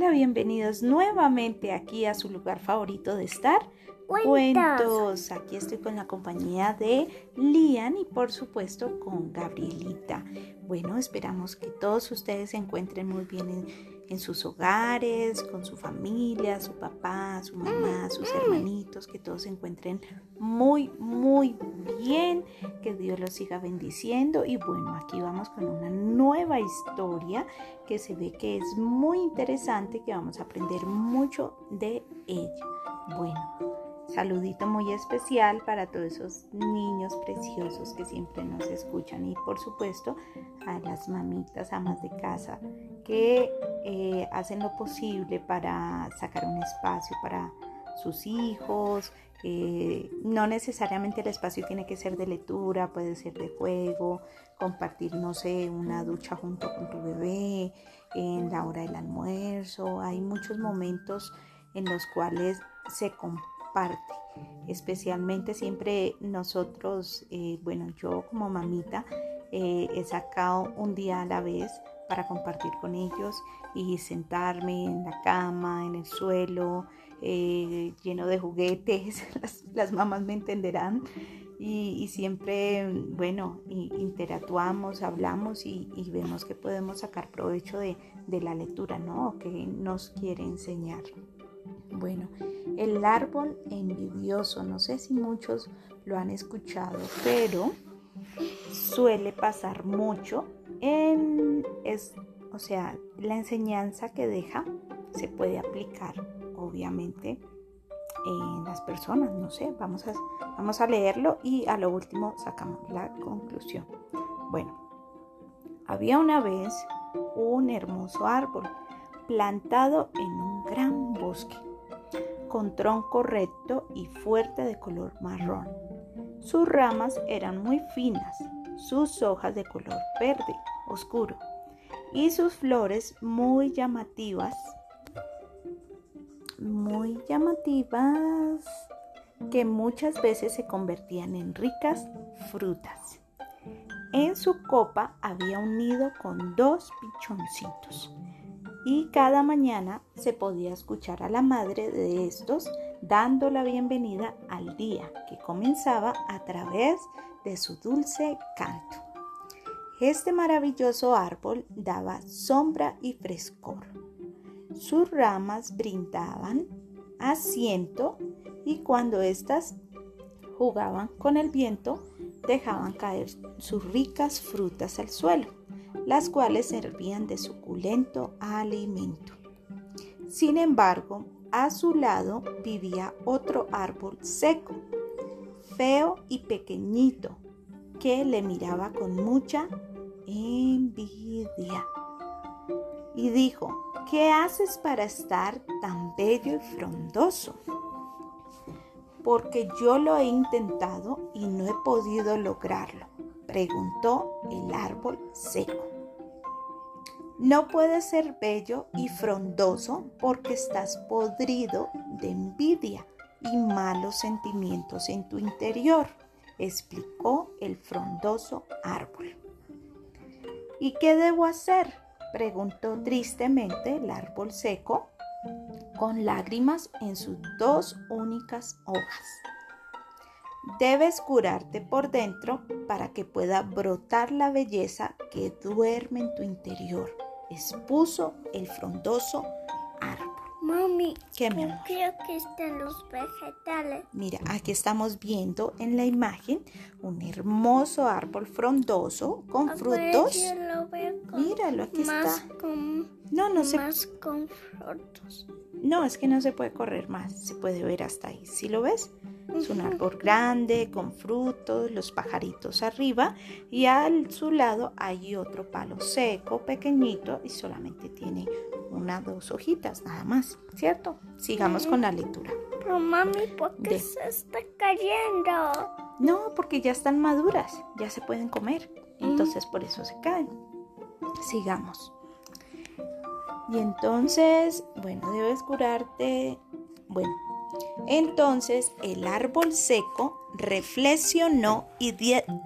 Hola, bienvenidos nuevamente aquí a su lugar favorito de estar. Cuentos. Aquí estoy con la compañía de Lian y por supuesto con Gabrielita. Bueno, esperamos que todos ustedes se encuentren muy bien en, en sus hogares, con su familia, su papá, su mamá, sus hermanitos, que todos se encuentren muy, muy bien, que Dios los siga bendiciendo. Y bueno, aquí vamos con una nueva historia que se ve que es muy interesante, que vamos a aprender mucho de ella. Bueno, saludito muy especial para todos esos niños preciosos que siempre nos escuchan y por supuesto a las mamitas amas de casa que eh, hacen lo posible para sacar un espacio para sus hijos. Eh, no necesariamente el espacio tiene que ser de lectura, puede ser de juego, compartir, no sé, una ducha junto con tu bebé, en la hora del almuerzo. Hay muchos momentos en los cuales se comparte. Especialmente siempre nosotros, eh, bueno, yo como mamita he sacado un día a la vez para compartir con ellos y sentarme en la cama, en el suelo, eh, lleno de juguetes, las, mamás me entenderán. Y, siempre, bueno, interactuamos, hablamos y, vemos que podemos sacar provecho de, de la lectura, ¿no? Que nos quiere enseñar. Bueno, el árbol envidioso, no sé si muchos lo han escuchado, pero suele pasar mucho en, es, o sea, la enseñanza que deja se puede aplicar, obviamente, en las personas. No sé, vamos a, vamos a leerlo y a lo último sacamos la conclusión. Bueno, había una vez un hermoso árbol plantado en un gran bosque, con tronco recto y fuerte de color marrón. Sus ramas eran muy finas sus hojas de color verde oscuro y sus flores muy llamativas, muy llamativas, que muchas veces se convertían en ricas frutas. En su copa había un nido con dos pichoncitos y cada mañana se podía escuchar a la madre de estos dando la bienvenida al día que comenzaba a través de su dulce canto. Este maravilloso árbol daba sombra y frescor. Sus ramas brindaban asiento y cuando éstas jugaban con el viento, dejaban caer sus ricas frutas al suelo, las cuales servían de suculento alimento. Sin embargo, a su lado vivía otro árbol seco, feo y pequeñito, que le miraba con mucha envidia. Y dijo, ¿qué haces para estar tan bello y frondoso? Porque yo lo he intentado y no he podido lograrlo, preguntó el árbol seco. No puedes ser bello y frondoso porque estás podrido de envidia y malos sentimientos en tu interior, explicó el frondoso árbol. ¿Y qué debo hacer? preguntó tristemente el árbol seco, con lágrimas en sus dos únicas hojas. Debes curarte por dentro para que pueda brotar la belleza que duerme en tu interior expuso el frondoso árbol. Mami, ¿qué mi amor? Creo que están los vegetales. Mira, aquí estamos viendo en la imagen un hermoso árbol frondoso con frutos. Lo veo Míralo, aquí más está. Con, no, no se más con frutos. No, es que no se puede correr más, se puede ver hasta ahí. ¿Sí lo ves? Es un árbol grande con frutos, los pajaritos arriba y a su lado hay otro palo seco, pequeñito y solamente tiene una dos hojitas nada más, ¿cierto? Sigamos con la lectura. Pero mami, ¿por qué se está cayendo? No, porque ya están maduras, ya se pueden comer, entonces por eso se caen. Sigamos. Y entonces, bueno, debes curarte. Bueno, entonces el árbol seco reflexionó y,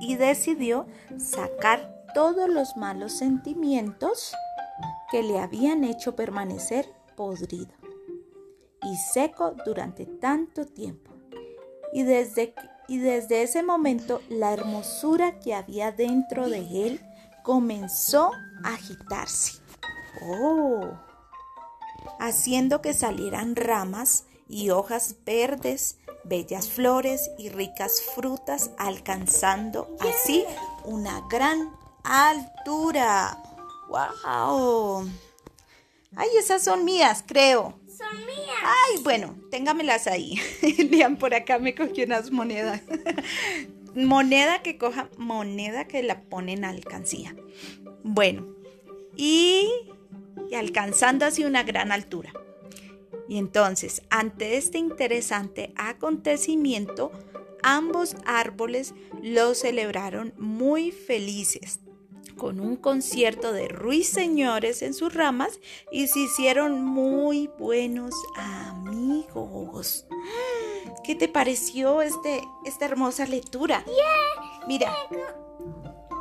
y, decidió sacar todos los malos sentimientos que le habían hecho permanecer podrido y seco durante tanto tiempo. Y desde, y desde ese momento la hermosura que había dentro de él comenzó agitarse. ¡Oh! Haciendo que salieran ramas y hojas verdes, bellas flores y ricas frutas, alcanzando así una gran altura. ¡Wow! Ay, esas son mías, creo. Son mías. Ay, bueno, téngamelas ahí. Lean por acá, me cogió unas monedas. moneda que coja, moneda que la pone en alcancía. Bueno, y, y alcanzando así una gran altura. Y entonces, ante este interesante acontecimiento, ambos árboles lo celebraron muy felices con un concierto de ruiseñores en sus ramas y se hicieron muy buenos amigos. ¿Qué te pareció este, esta hermosa lectura? Mira.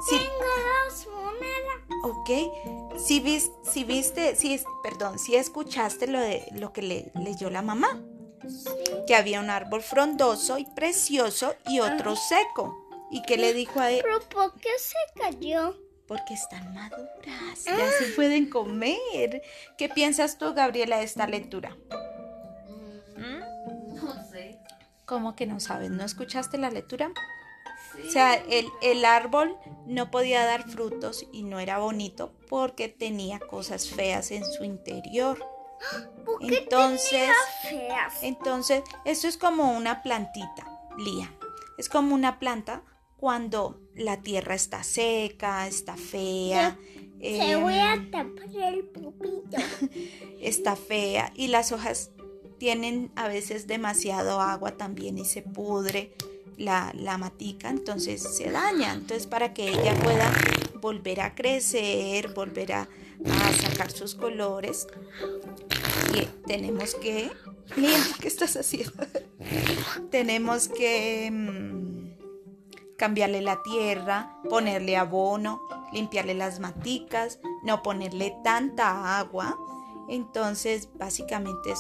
Tengo dos monedas. Ok. Si, vis, si viste, si, perdón, si escuchaste lo, de, lo que le, leyó la mamá. Que había un árbol frondoso y precioso y otro seco. ¿Y qué le dijo a él? ¿Pero por qué se cayó? Porque están maduras, ya se pueden comer. ¿Qué piensas tú, Gabriela, de esta lectura? No sé. ¿Cómo que no sabes? ¿No escuchaste la lectura? O sea, el, el árbol no podía dar frutos y no era bonito porque tenía cosas feas en su interior. ¿Por qué Entonces, feas? entonces, esto es como una plantita, Lía. Es como una planta cuando la tierra está seca, está fea. Se em, voy a tapar el pupito. está fea y las hojas tienen a veces demasiado agua también y se pudre la, la matica, entonces se daña. Entonces para que ella pueda volver a crecer, volver a, sacar sus colores, y tenemos que... Mira, ¿qué estás haciendo? tenemos que mm, cambiarle la tierra, ponerle abono, limpiarle las maticas, no ponerle tanta agua. Entonces, básicamente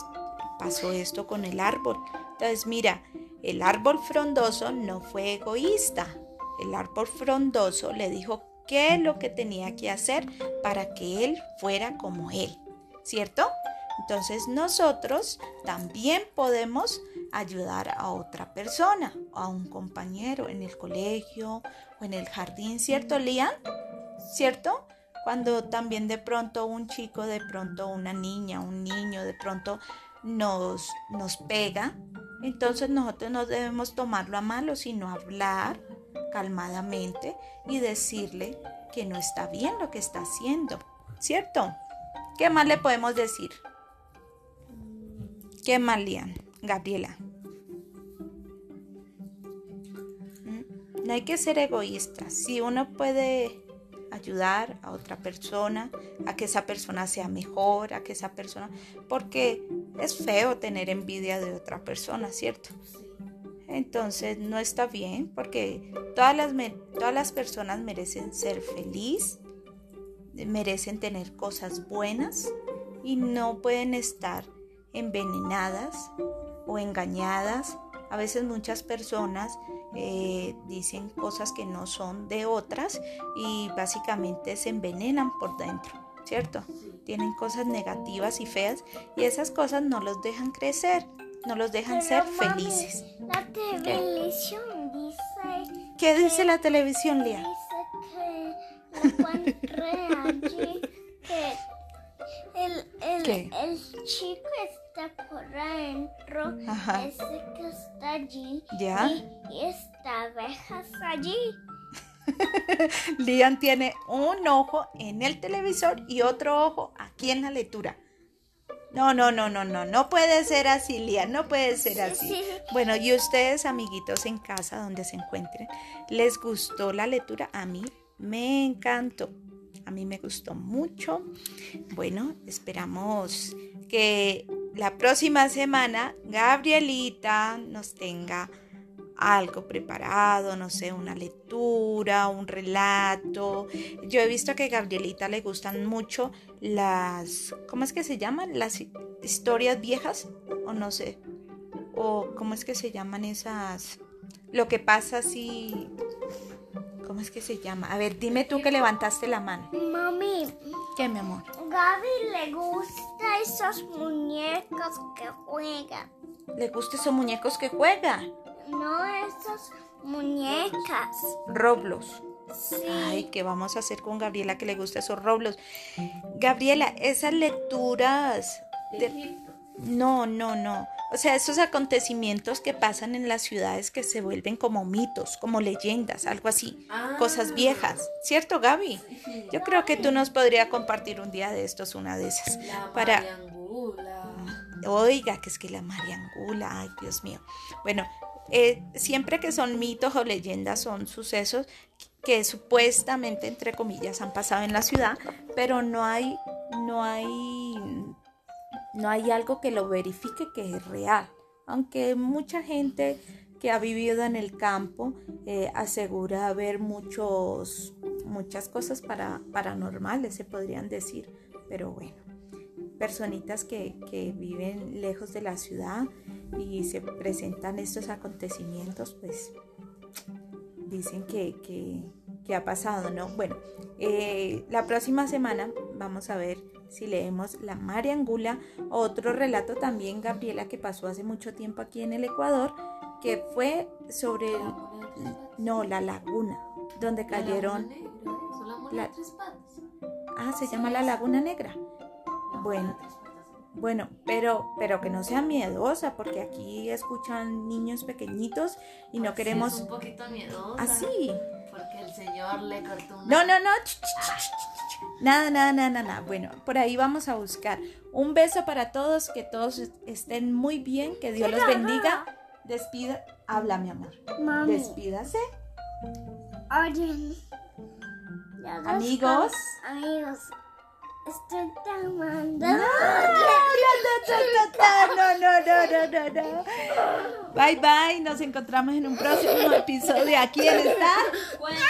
pasó esto con el árbol. Entonces, mira, el árbol frondoso no fue egoísta. El árbol frondoso le dijo qué es lo que tenía que hacer para que él fuera como él, ¿cierto? Entonces nosotros también podemos ayudar a otra persona, a un compañero en el colegio o en el jardín, ¿cierto, Lian? ¿Cierto? Cuando también de pronto un chico, de pronto una niña, un niño, de pronto nos, nos pega, entonces nosotros no debemos tomarlo a malo, sino hablar calmadamente y decirle que no está bien lo que está haciendo, ¿cierto? ¿Qué más le podemos decir? ¿Qué más, Lian? Gabriela. Mm, No hay que ser egoísta. Si uno puede ayudar a otra persona, a que esa persona sea mejor, a que esa persona... Porque es feo tener envidia de otra persona, ¿cierto? Entonces no está bien porque todas las, todas las personas merecen ser feliz, merecen tener cosas buenas y no pueden estar envenenadas o engañadas. A veces muchas personas eh, dicen cosas que no son de otras y básicamente se envenenan por dentro, ¿cierto? Tienen cosas negativas y feas y esas cosas no los dejan crecer, no los dejan ser mami, felices. La televisión dice, ¿Qué dice la televisión, Lía? dice que allí que el, el, el chico está por adentro, Ajá. ese que está allí, ¿Ya? y, y esta abeja está allí. Lian tiene un ojo en el televisor y otro ojo aquí en la lectura. No, no, no, no, no, no puede ser así, Lian, no puede ser Sí, así. sí. Bueno, y ustedes, amiguitos en casa donde se encuentren, ¿les gustó la lectura? A mí me encantó. A mí me gustó mucho. Bueno, esperamos que la próxima semana Gabrielita nos tenga algo preparado, no sé, una lectura, un relato. Yo he visto que a Gabrielita le gustan mucho las, ¿cómo es que se llaman? Las historias viejas, o no sé, o cómo es que se llaman esas, lo que pasa así, ¿cómo es que se llama? A ver, dime tú que levantaste la mano. Mami, ¿Qué, mi amor? Gaby le gusta esos muñecos que juegan. ¿Le gustan esos muñecos que juega? No esas muñecas. Roblos. Sí. Ay, ¿qué vamos a hacer con Gabriela que le gusta esos roblos? Gabriela, esas lecturas... de- No, no, no. O sea, esos acontecimientos que pasan en las ciudades que se vuelven como mitos, como leyendas, algo así. Cosas viejas. ¿Cierto, Gaby? Yo creo que tú nos podría compartir un día de estos, una de esas. La Para... Mariangula. Oiga, que es que la Mariangula, ay Dios mío. Bueno, eh, siempre que son mitos o leyendas son sucesos que supuestamente, entre comillas, han pasado en la ciudad, pero no hay, no hay, no hay algo que lo verifique que es real. Aunque mucha gente que ha vivido en el campo eh, asegura haber muchos, muchas cosas para, paranormales, se podrían decir, pero bueno personitas que, que viven lejos de la ciudad y se presentan estos acontecimientos, pues dicen que, que- que ha pasado, ¿no? Bueno, eh, la próxima semana vamos a ver si leemos La Mariangula, otro relato también, Gabriela, que pasó hace mucho tiempo aquí en el Ecuador, que fue sobre, el- no, la laguna, donde cayeron, la ah, se llama la Laguna Negra. Bueno. Bueno, pero, pero que no sea miedosa, porque aquí escuchan niños pequeñitos y no Sí, queremos es un poquito miedosa. así. Porque el señor le cortó una. No, no, no. ch. Nada, nada, nada, nada. Bueno, por ahí vamos a buscar. Un beso para todos, que todos estén muy bien, que Dios los bendiga. Despida, habla mi amor. Mami, Despídase. oye. Amigos. Amigos. Estoy llamando. No, no, no, no, no, no. Bye, bye. Nos encontramos en un próximo episodio aquí en. Cuenta. Cuentos.